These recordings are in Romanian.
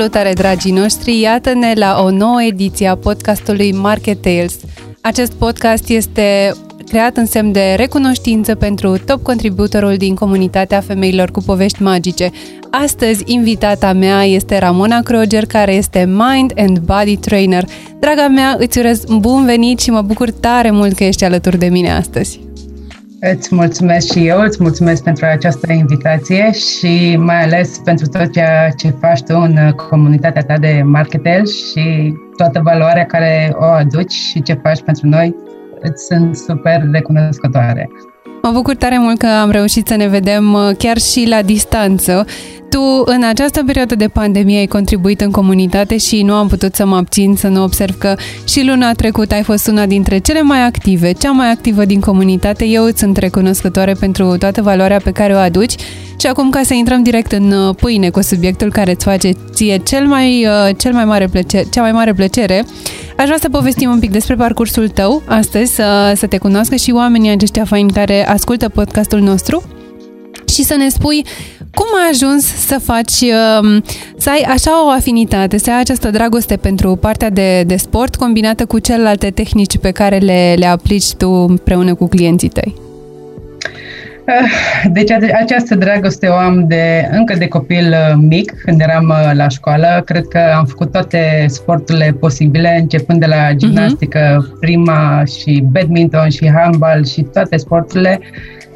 Salutare, dragii noștri! Iată-ne la o nouă ediție a podcastului Market Tales. Acest podcast este creat în semn de recunoștință pentru top contributorul din comunitatea femeilor cu povești magice. Astăzi, invitata mea este Ramona Croger, care este Mind and Body Trainer. Draga mea, îți urez bun venit și mă bucur tare mult că ești alături de mine astăzi. Îți mulțumesc și eu, îți mulțumesc pentru această invitație și mai ales pentru tot ceea ce faci tu în comunitatea ta de marketer și toată valoarea care o aduci și ce faci pentru noi. Îți sunt super recunoscătoare. Mă bucur tare mult că am reușit să ne vedem uh, chiar și la distanță. Tu, în această perioadă de pandemie, ai contribuit în comunitate și nu am putut să mă abțin să nu observ că și luna trecută ai fost una dintre cele mai active, cea mai activă din comunitate. Eu îți sunt recunoscătoare pentru toată valoarea pe care o aduci și acum ca să intrăm direct în uh, pâine cu subiectul care îți face ție cel mai, uh, cel mai mare plăcere, cea mai mare plăcere, aș vrea să povestim un pic despre parcursul tău astăzi, să, să te cunoască și oamenii aceștia faini care ascultă podcastul nostru și să ne spui cum ai ajuns să faci, um, să ai așa o afinitate, să ai această dragoste pentru partea de, de sport combinată cu celelalte tehnici pe care le, le aplici tu împreună cu clienții tăi? Ah, deci această dragoste o am de încă de copil uh, mic, când eram uh, la școală. Cred că am făcut toate sporturile posibile, începând de la gimnastică, uh-huh. prima și badminton și handball și toate sporturile.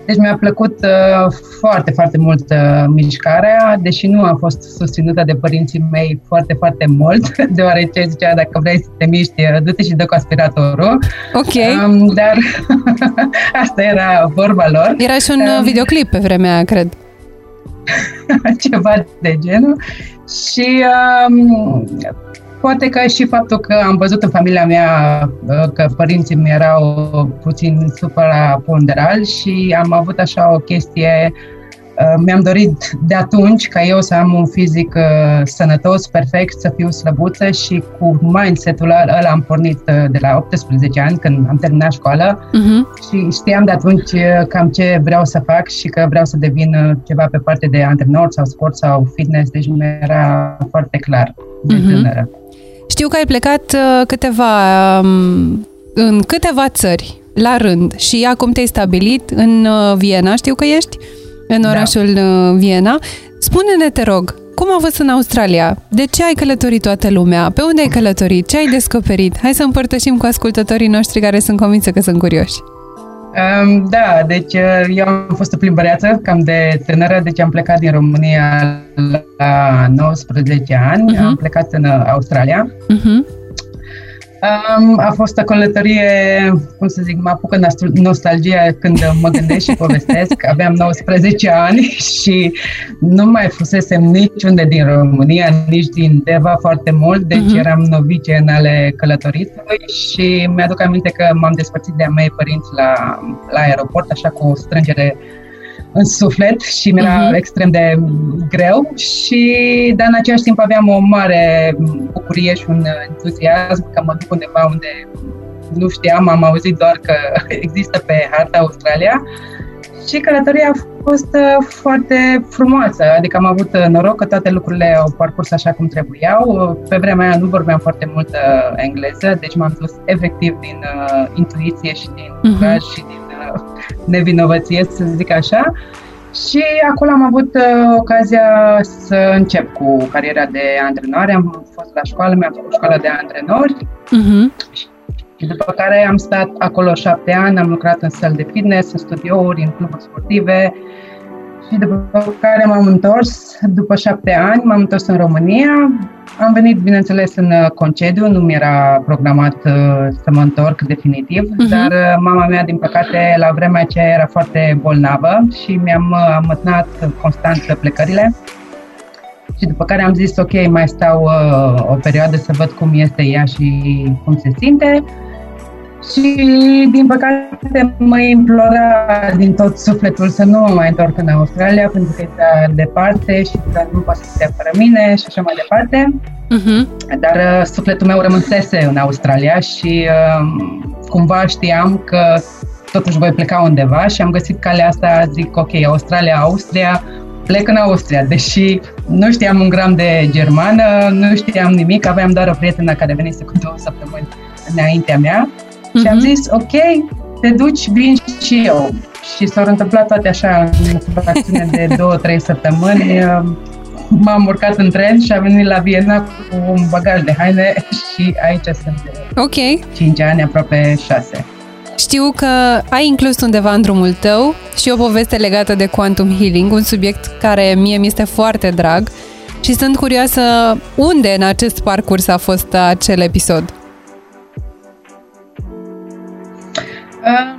Deci mi-a plăcut uh, foarte, foarte mult uh, mișcarea, deși nu am fost susținută de părinții mei foarte, foarte mult, deoarece zicea dacă vrei să te miști, uh, du-te și dă cu aspiratorul. Ok. Um, dar asta era vorba lor. Era și un um, videoclip pe vremea, cred. ceva de genul. Și um, Poate că și faptul că am văzut în familia mea uh, că părinții mi erau puțin supraponderal și am avut așa o chestie uh, mi-am dorit de atunci ca eu să am un fizic uh, sănătos, perfect, să fiu slăbuță și cu mindset-ul ăla am pornit de la 18 ani când am terminat școala uh-huh. și știam de atunci cam ce vreau să fac și că vreau să devin ceva pe parte de antrenor sau sport sau fitness, deci mi era foarte clar de uh-huh. tânără. Știu că ai plecat uh, câteva, um, în câteva țări la rând și acum te-ai stabilit în uh, Viena, știu că ești în da. orașul da. Viena. Spune-ne, te rog, cum a fost în Australia? De ce ai călătorit toată lumea? Pe unde ai călătorit? Ce ai descoperit? Hai să împărtășim cu ascultătorii noștri care sunt convinsă că sunt curioși. Um, da, deci uh, eu am fost o plimbăreață cam de tânără, deci am plecat din România la 19 ani, uh-huh. am plecat în Australia. Uh-huh. Um, a fost o călătorie, cum să zic, mă apucă nostalgia când mă gândesc și povestesc. Aveam 19 ani și nu mai fusesem niciunde din România, nici din Deva foarte mult, deci uh-huh. eram novice în ale călătoritului și mi-aduc aminte că m-am despărțit de-a mei părinți la, la aeroport, așa cu o strângere în suflet și mi-era uh-huh. extrem de greu și dar în același timp aveam o mare bucurie și un entuziasm că mă duc undeva unde nu știam, am auzit doar că există pe harta Australia și călătoria a fost uh, foarte frumoasă, adică am avut uh, noroc că toate lucrurile au parcurs așa cum trebuiau. Pe vremea aia nu vorbeam foarte mult uh, engleză, deci m-am dus efectiv din uh, intuiție și din uh-huh. curaj și din uh, nevinovăție, să zic așa. Și acolo am avut uh, ocazia să încep cu cariera de antrenori. Am fost la școală, mi-am făcut școala de antrenori uh-huh. și după care am stat acolo șapte ani, am lucrat în săl de fitness, în studiouri, în cluburi sportive și după care m-am întors, după șapte ani, m-am întors în România. Am venit, bineînțeles, în uh, concediu, nu mi-era programat uh, să mă întorc definitiv, uh-huh. dar uh, mama mea, din păcate, la vremea aceea era foarte bolnavă și mi-am amătnat constant plecările. Și după care am zis, ok, mai stau uh, o perioadă să văd cum este ea și cum se simte. Și, din păcate, mă implora din tot sufletul să nu mă mai întorc în Australia, pentru că e departe și că nu poate să stea fără mine și așa mai departe. Uh-huh. Dar uh, sufletul meu rămânsese în Australia și uh, cumva știam că totuși voi pleca undeva și am găsit calea asta, zic, ok, Australia, Austria, plec în Austria, deși nu știam un gram de germană, nu știam nimic, aveam doar o prietenă care venise cu două săptămâni înaintea mea uh-huh. și am mhm. zis, ok, te duci, vin și eu. Și s-au întâmplat toate așa în fracțiune de două, trei săptămâni. M-am urcat în tren și am venit la Viena cu un bagaj de haine și aici sunt Ok. 5 ani, aproape 6. Știu că ai inclus undeva în drumul tău și o poveste legată de Quantum Healing, un subiect care mie mi este foarte drag și sunt curioasă unde în acest parcurs a fost acel episod.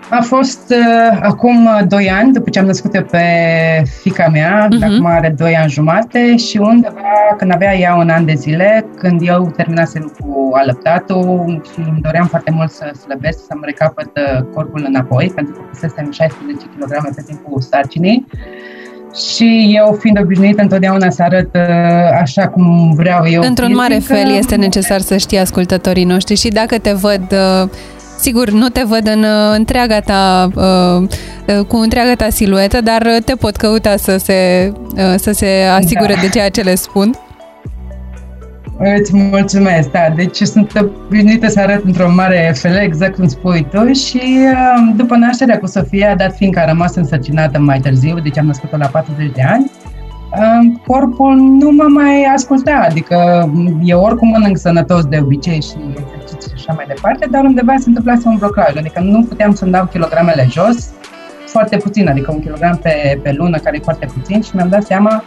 A fost uh, acum 2 ani, după ce am născut pe fica mea, uh-huh. acum are 2 ani jumate și undeva când avea ea un an de zile, când eu terminasem cu alăptatul și îmi doream foarte mult să slăbesc, să-mi recapăt uh, corpul înapoi, pentru că pusesem 16 kg pe timpul sarcinii. Și eu, fiind obișnuită întotdeauna să arăt uh, așa cum vreau eu. Într-un fizică, mare fel este necesar să știi ascultătorii noștri și dacă te văd uh, Sigur, nu te văd în uh, întreaga ta, uh, uh, cu întreaga ta siluetă, dar te pot căuta să se, să se asigure da. de ceea ce le spun. Îți mulțumesc, da. Deci sunt obișnuită să arăt într-o mare fel, exact cum spui tu și după nașterea cu Sofia, dat fiindcă a rămas însărcinată mai târziu, deci am născut-o la 40 de ani, corpul nu mă mai asculta, adică eu oricum mănânc sănătos de obicei și exerciții și așa mai departe, dar undeva se întâmplase un blocaj, adică nu puteam să-mi dau kilogramele jos, foarte puțin, adică un kilogram pe, pe lună, care e foarte puțin și mi-am dat seama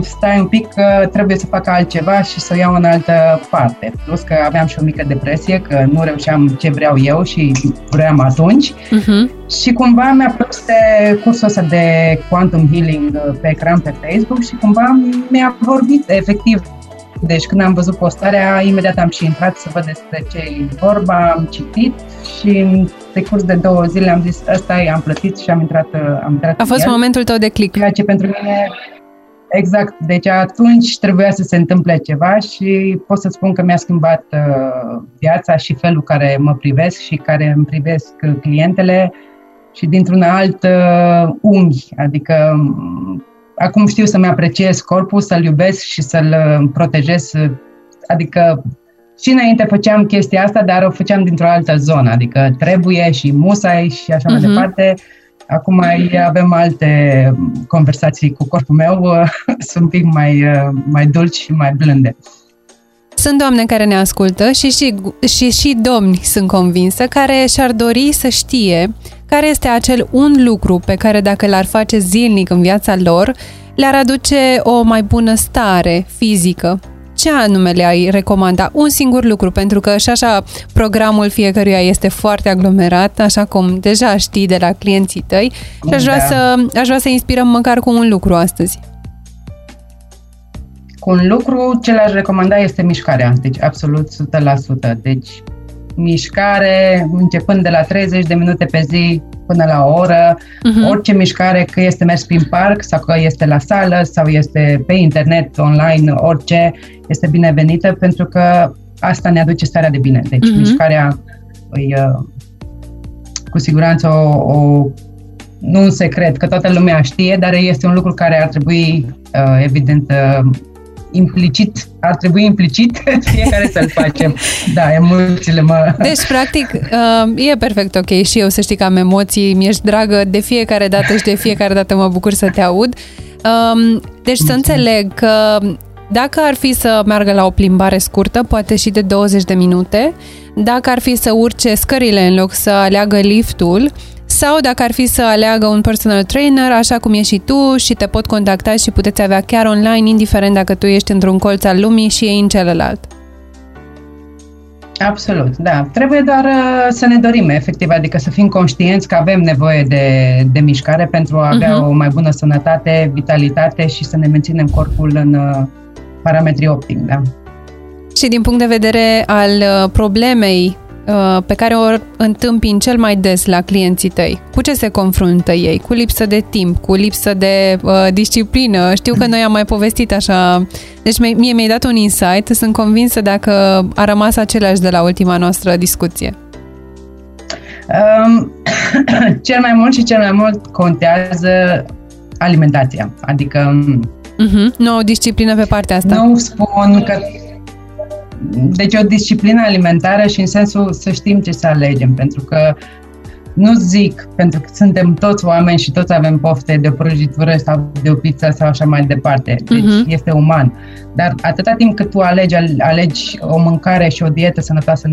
stai un pic că trebuie să fac altceva și să o iau în altă parte. Plus că aveam și o mică depresie, că nu reușeam ce vreau eu și vreau atunci. Uh-huh. Și cumva mi-a plăcut de cursul ăsta de Quantum Healing pe ecran pe Facebook și cumva mi-a vorbit efectiv deci când am văzut postarea, imediat am și intrat să văd despre ce e vorba, am citit și în decurs de două zile am zis, ăsta e, am plătit și am intrat, am intrat A fost el. momentul tău de click. Ceea ce pentru mine Exact, deci atunci trebuia să se întâmple ceva și pot să spun că mi-a schimbat uh, viața și felul care mă privesc și care îmi privesc clientele și dintr-un alt uh, unghi, adică um, acum știu să-mi apreciez corpul, să-l iubesc și să-l uh, protejez, adică și înainte făceam chestia asta, dar o făceam dintr-o altă zonă, adică trebuie și musai și așa uh-huh. mai mhm. departe. Acum avem alte conversații cu corpul meu, sunt un pic mai, mai dulci și mai blânde. Sunt doamne care ne ascultă și și, și și domni sunt convinsă care și-ar dori să știe care este acel un lucru pe care dacă l-ar face zilnic în viața lor, le-ar aduce o mai bună stare fizică, ce anume le-ai recomanda? Un singur lucru, pentru că și așa programul fiecăruia este foarte aglomerat, așa cum deja știi de la clienții tăi și aș vrea, da. să, aș vrea să inspirăm măcar cu un lucru astăzi. Cu un lucru, ce le-aș recomanda este mișcarea, deci absolut 100%. Deci mișcare începând de la 30 de minute pe zi până la o oră, uh-huh. orice mișcare, că este mers prin parc sau că este la sală sau este pe internet, online, orice, este binevenită pentru că asta ne aduce starea de bine. Deci uh-huh. mișcarea îi, uh, cu siguranță o, o nu un secret, că toată lumea știe, dar este un lucru care ar trebui, uh, evident, uh, implicit, ar trebui implicit fiecare să-l facem. Da, emoțiile mă... Deci, practic, uh, e perfect ok și eu să știi că am emoții, mi-ești dragă de fiecare dată și de fiecare dată mă bucur să te aud. Um, deci să înțeleg că dacă ar fi să meargă la o plimbare scurtă, poate și de 20 de minute, dacă ar fi să urce scările în loc să aleagă liftul, sau dacă ar fi să aleagă un personal trainer, așa cum ești și tu și te pot contacta și puteți avea chiar online, indiferent dacă tu ești într-un colț al lumii și ei în celălalt. Absolut, da. Trebuie doar uh, să ne dorim, efectiv, adică să fim conștienți că avem nevoie de, de mișcare pentru a avea uh-huh. o mai bună sănătate, vitalitate și să ne menținem corpul în uh, parametri optimi, da. Și din punct de vedere al uh, problemei Uh, pe care o întâmpin cel mai des la clienții tăi? Cu ce se confruntă ei? Cu lipsă de timp, cu lipsă de uh, disciplină? Știu că noi am mai povestit așa, deci mie mi-ai dat un insight, sunt convinsă dacă a rămas același de la ultima noastră discuție. Um, cel mai mult și cel mai mult contează alimentația. Adică... Uh-huh. Nu o disciplină pe partea asta. Nu spun că... Deci o disciplină alimentară și în sensul să știm ce să alegem, pentru că nu zic, pentru că suntem toți oameni și toți avem pofte de o prăjitură sau de o pizza sau așa mai departe. Deci uh-huh. este uman. Dar atâta timp cât tu alegi, alegi o mâncare și o dietă sănătoasă 90%, 80%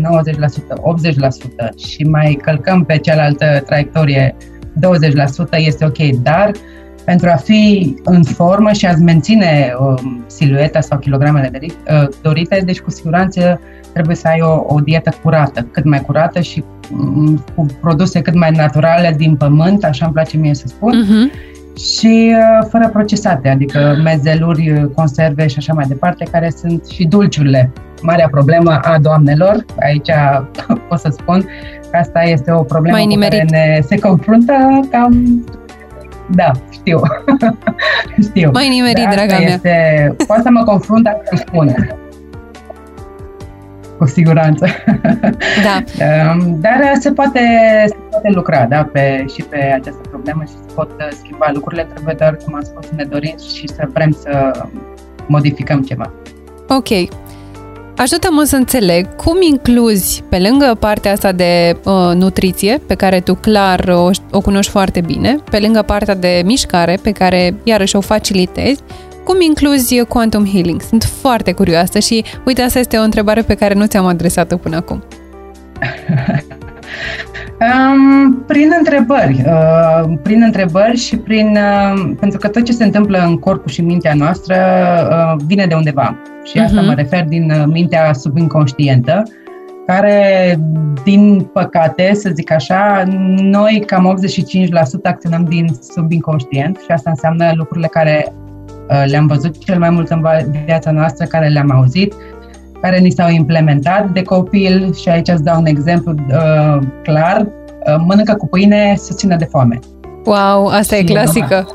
și mai călcăm pe cealaltă traiectorie 20%, este ok. Dar pentru a fi în formă și a-ți menține um, silueta sau kilogramele de, uh, dorite, deci cu siguranță trebuie să ai o, o dietă curată, cât mai curată și um, cu produse cât mai naturale din pământ, așa îmi place mie să spun, uh-huh. și uh, fără procesate, adică mezeluri, conserve și așa mai departe, care sunt și dulciurile. Marea problemă a doamnelor, aici pot să spun că asta este o problemă mai cu care ne se confruntă cam da, știu. știu. Mai nimerit, da, draga mea. Este, poate să mă confrunt dacă îmi spune. Cu siguranță. Da. Um, dar se poate, se poate lucra da, pe, și pe această problemă și se pot uh, schimba lucrurile. Trebuie doar, cum am spus, să ne dorim și să vrem să modificăm ceva. Ok. Ajută-mă să înțeleg cum incluzi, pe lângă partea asta de uh, nutriție, pe care tu clar o, o cunoști foarte bine, pe lângă partea de mișcare, pe care iarăși o facilitezi, cum incluzi Quantum Healing? Sunt foarte curioasă și uite, asta este o întrebare pe care nu ți-am adresat-o până acum. Um, prin întrebări. Uh, prin întrebări și prin. Uh, pentru că tot ce se întâmplă în corpul și mintea noastră uh, vine de undeva. Și asta uh-huh. mă refer din uh, mintea subinconștientă, care, din păcate, să zic așa, noi cam 85% acționăm din subinconștient și asta înseamnă lucrurile care uh, le-am văzut cel mai mult în viața noastră, care le-am auzit, care ni s-au implementat de copil și aici îți dau un exemplu uh, clar, uh, mănâncă cu pâine să țină de foame. Wow, asta și e clasică.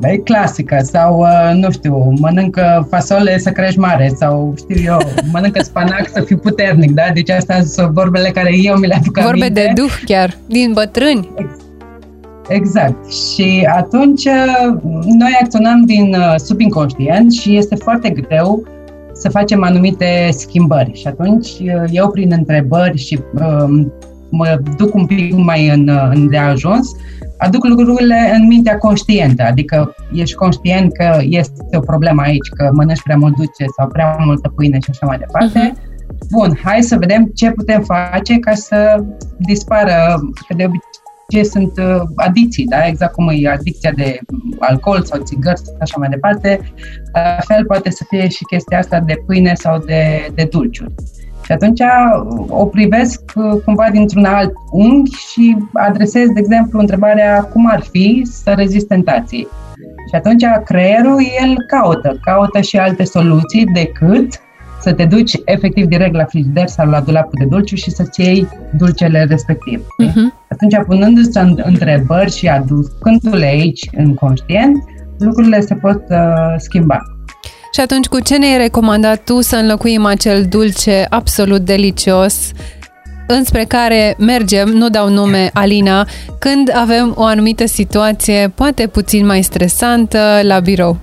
Da, e clasică. Sau, uh, nu știu, mănâncă fasole să crești mare sau, știu eu, mănâncă spanac să fii puternic, da? Deci astea sunt vorbele care eu mi le aduc Vorbe aminte. de duh chiar, din bătrâni. Exact. Și atunci uh, noi acționăm din subinconștient și este foarte greu să facem anumite schimbări. Și atunci eu prin întrebări și um, mă duc un pic mai în, în de ajuns, aduc lucrurile în mintea conștientă, adică ești conștient că este o problemă aici, că mănânci prea mult dulce sau prea multă pâine și așa mai departe. Uh-huh. Bun, hai să vedem ce putem face ca să dispară, că de obicei ce sunt uh, adiții, da? exact cum e adicția de alcool sau țigări și așa mai departe, la fel poate să fie și chestia asta de pâine sau de, de dulciuri. Și atunci o privesc uh, cumva dintr-un alt unghi și adresez, de exemplu, întrebarea cum ar fi să rezist tentației. Și atunci creierul, el caută, caută și alte soluții decât să te duci efectiv direct la frigider sau la dulapul de dulciu și să-ți iei dulcele respectiv. Uh-huh. Atunci, punându-ți întrebări și aducându-le aici în conștient, lucrurile se pot uh, schimba. Și atunci, cu ce ne-ai recomandat tu să înlocuim acel dulce absolut delicios înspre care mergem, nu dau nume Alina, când avem o anumită situație, poate puțin mai stresantă, la birou?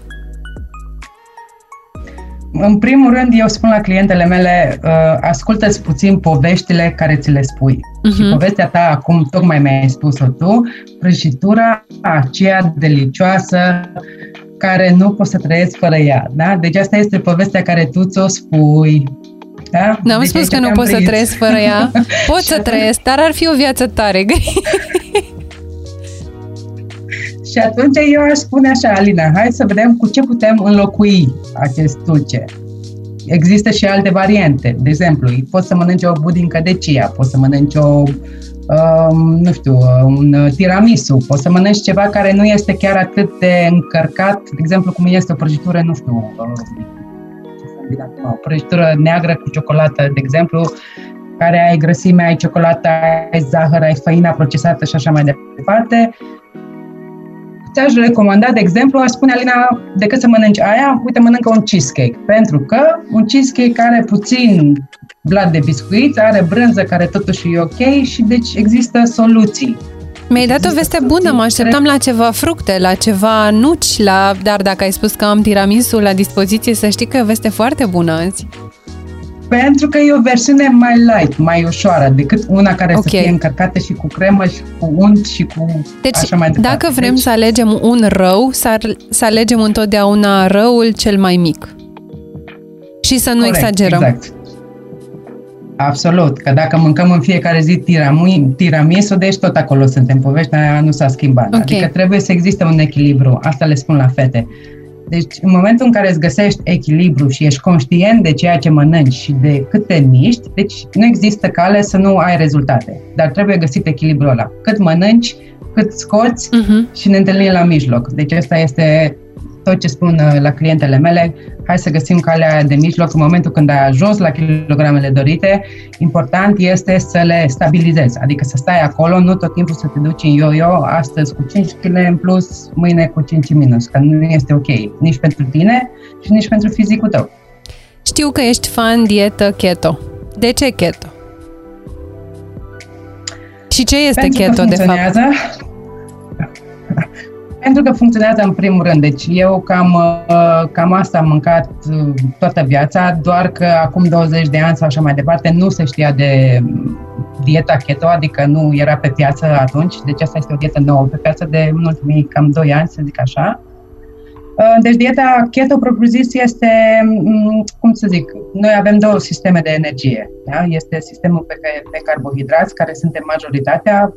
În primul rând, eu spun la clientele mele, uh, ascultă-ți puțin poveștile care ți le spui. Uh-huh. Și povestea ta, acum tocmai mi-ai spus-o tu, prăjitura aceea delicioasă care nu poți să trăiesc fără ea. Da? Deci asta este povestea care tu ți-o spui. Da? N-am deci spus că nu pot să trăiesc fără ea. Pot să trăiesc, dar ar fi o viață tare gri. Și atunci eu aș spune așa, Alina, hai să vedem cu ce putem înlocui acest dulce. Există și alte variante. De exemplu, poți să mănânci o budincă de chia, poți să mănânci o, um, nu știu, un tiramisu, poți să mănânci ceva care nu este chiar atât de încărcat, de exemplu, cum este o prăjitură, nu știu, o prăjitură neagră cu ciocolată, de exemplu, care ai grăsime, ai ciocolată, ai zahăr, ai făina procesată și așa mai departe, ți-aș recomanda, de exemplu, aș spune, Alina, decât să mănânci aia, uite, mănâncă un cheesecake. Pentru că un cheesecake are puțin blat de biscuit, are brânză care totuși e ok și deci există soluții. Mi-ai dat o veste bună, mă așteptam la ceva fructe, la ceva nuci, la... dar dacă ai spus că am tiramisu la dispoziție, să știi că e o veste foarte bună azi. Pentru că e o versiune mai light, mai ușoară, decât una care okay. să fie încărcată și cu cremă și cu unt și cu deci, așa mai departe. dacă vrem deci, să alegem un rău, să, să alegem întotdeauna răul cel mai mic. Și să nu corect, exagerăm. Exact. Absolut, că dacă mâncăm în fiecare zi tiramisu, deci tot acolo suntem, povestea aia nu s-a schimbat. Okay. Adică trebuie să existe un echilibru, asta le spun la fete. Deci în momentul în care îți găsești echilibru și ești conștient de ceea ce mănânci și de cât te miști, deci nu există cale să nu ai rezultate. Dar trebuie găsit echilibrul ăla. Cât mănânci, cât scoți uh-huh. și ne întâlnim la mijloc. Deci asta este tot ce spun uh, la clientele mele, hai să găsim calea de mijloc în momentul când ai ajuns la kilogramele dorite, important este să le stabilizezi, adică să stai acolo, nu tot timpul să te duci în yo-yo, astăzi cu 5 kg în plus, mâine cu 5 în minus, că nu este ok, nici pentru tine și nici pentru fizicul tău. Știu că ești fan dietă keto. De ce keto? Și ce este pentru keto, de fapt? Pentru că funcționează în primul rând. Deci eu cam, uh, cam asta am mâncat uh, toată viața, doar că acum 20 de ani sau așa mai departe nu se știa de dieta keto, adică nu era pe piață atunci, deci asta este o dietă nouă pe piață de în ultimii cam 2 ani, să zic așa. Uh, deci dieta keto propriu-zis este, mm, cum să zic, noi avem două sisteme de energie. Da? Este sistemul pe, pe carbohidrați, care suntem majoritatea,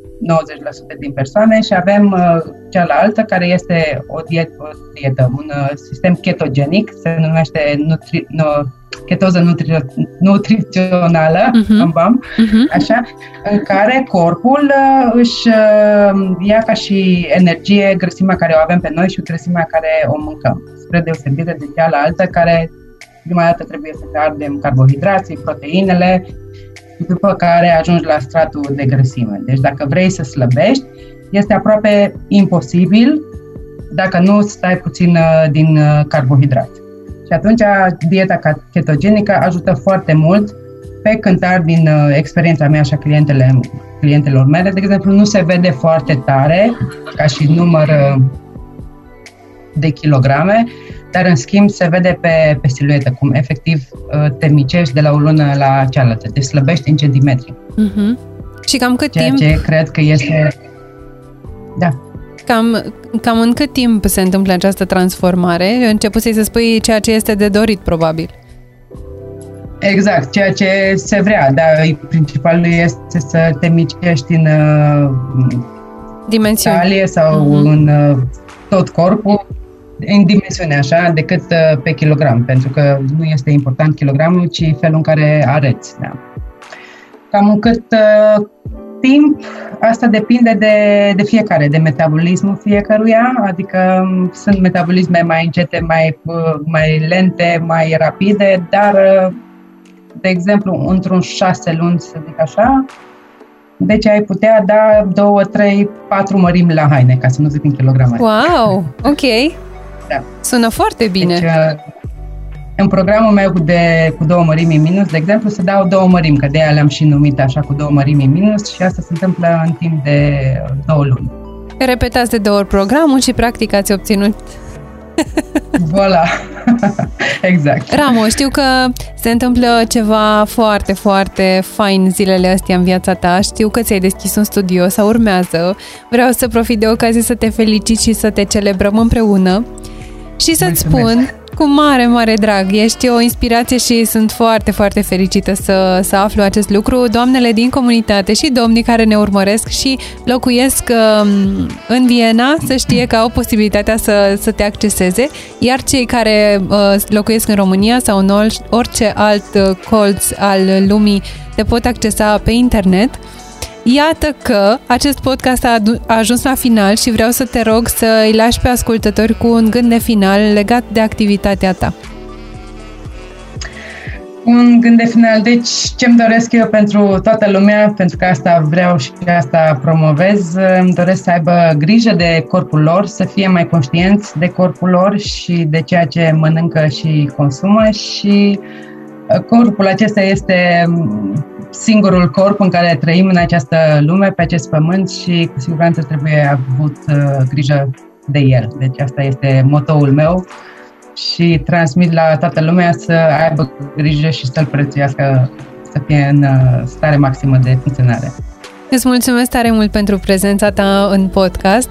90% din persoane, și avem uh, cealaltă, care este o dietă, o dietă un uh, sistem ketogenic, se numește nutri, no, ketoză nutri- nutrițională, uh-huh. bam, uh-huh. așa, în care corpul uh, își uh, ia ca și energie grăsimea care o avem pe noi și grăsimea care o mâncăm, spre deosebire de cealaltă care prima dată trebuie să ardem carbohidrații, proteinele, după care ajungi la stratul de grăsime. Deci dacă vrei să slăbești, este aproape imposibil dacă nu stai puțin uh, din carbohidrați. Și atunci dieta ketogenică ajută foarte mult pe cântar din uh, experiența mea și a clientele, clientelor mele. De exemplu, nu se vede foarte tare ca și număr uh, de kilograme, dar în schimb se vede pe, pe siluetă cum efectiv uh, te micești de la o lună la cealaltă, te slăbești în centimetri. Uh-huh. Și cam cât Ceea timp? ce cred că este... Da. Cam, cam în cât timp se întâmplă această transformare? Început să-i să spui ceea ce este de dorit, probabil. Exact, ceea ce se vrea, dar principalul este să te micești în uh, dimensiune talie sau uh-huh. în uh, tot corpul, în dimensiune așa, decât uh, pe kilogram, pentru că nu este important kilogramul, ci felul în care arăți. Da. Cam cât uh, timp, asta depinde de, de fiecare, de metabolismul fiecăruia, adică um, sunt metabolisme mai încete, mai, uh, mai lente, mai rapide, dar, uh, de exemplu, într-un șase luni, să zic așa, deci ai putea da două, trei, patru mărimi la haine, ca să nu zic în kilograme. Wow, ok. Da. Sună foarte bine. Deci, uh, în programul meu de, cu două mărimi minus, de exemplu, se dau două mărimi, că de aia le-am și numit așa cu două mărimi minus și asta se întâmplă în timp de două luni. Repetați de două ori programul și practic ați obținut Voilà, exact. Ramo, știu că se întâmplă ceva foarte, foarte fain zilele astea în viața ta. Știu că ți-ai deschis un studio sau urmează. Vreau să profit de ocazie să te felicit și să te celebrăm împreună. Și să-ți Mulțumesc. spun cu mare, mare drag. Ești o inspirație și sunt foarte, foarte fericită să, să aflu acest lucru. Doamnele din comunitate și domnii care ne urmăresc și locuiesc um, în Viena să știe că au posibilitatea să, să te acceseze, iar cei care uh, locuiesc în România sau în orice alt uh, colț al lumii te pot accesa pe internet. Iată că acest podcast a ajuns la final și vreau să te rog să îi lași pe ascultători cu un gând de final legat de activitatea ta. Un gând de final. Deci, ce-mi doresc eu pentru toată lumea, pentru că asta vreau și asta promovez, îmi doresc să aibă grijă de corpul lor, să fie mai conștienți de corpul lor și de ceea ce mănâncă și consumă și Corpul acesta este singurul corp în care trăim în această lume, pe acest pământ și cu siguranță trebuie avut uh, grijă de el. Deci asta este motoul meu și transmit la toată lumea să aibă grijă și să-l prețuiască, să fie în uh, stare maximă de funcționare. Îți mulțumesc tare mult pentru prezența ta în podcast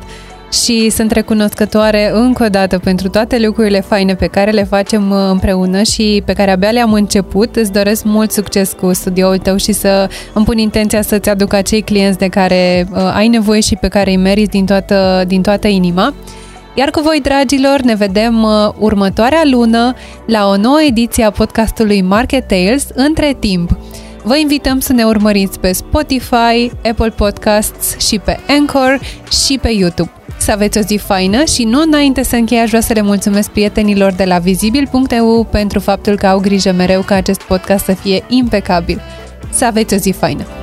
și sunt recunoscătoare încă o dată pentru toate lucrurile faine pe care le facem uh, împreună și pe care abia le-am început. Îți doresc mult succes cu studioul tău și să îmi pun intenția să-ți aduc acei clienți de care uh, ai nevoie și pe care îi meriți din toată, din toată inima. Iar cu voi, dragilor, ne vedem uh, următoarea lună la o nouă ediție a podcastului Market Tales. Între timp, Vă invităm să ne urmăriți pe Spotify, Apple Podcasts și pe Anchor și pe YouTube. Să aveți o zi faină și nu înainte să închei aș vrea să le mulțumesc prietenilor de la vizibil.eu pentru faptul că au grijă mereu ca acest podcast să fie impecabil. Să aveți o zi faină!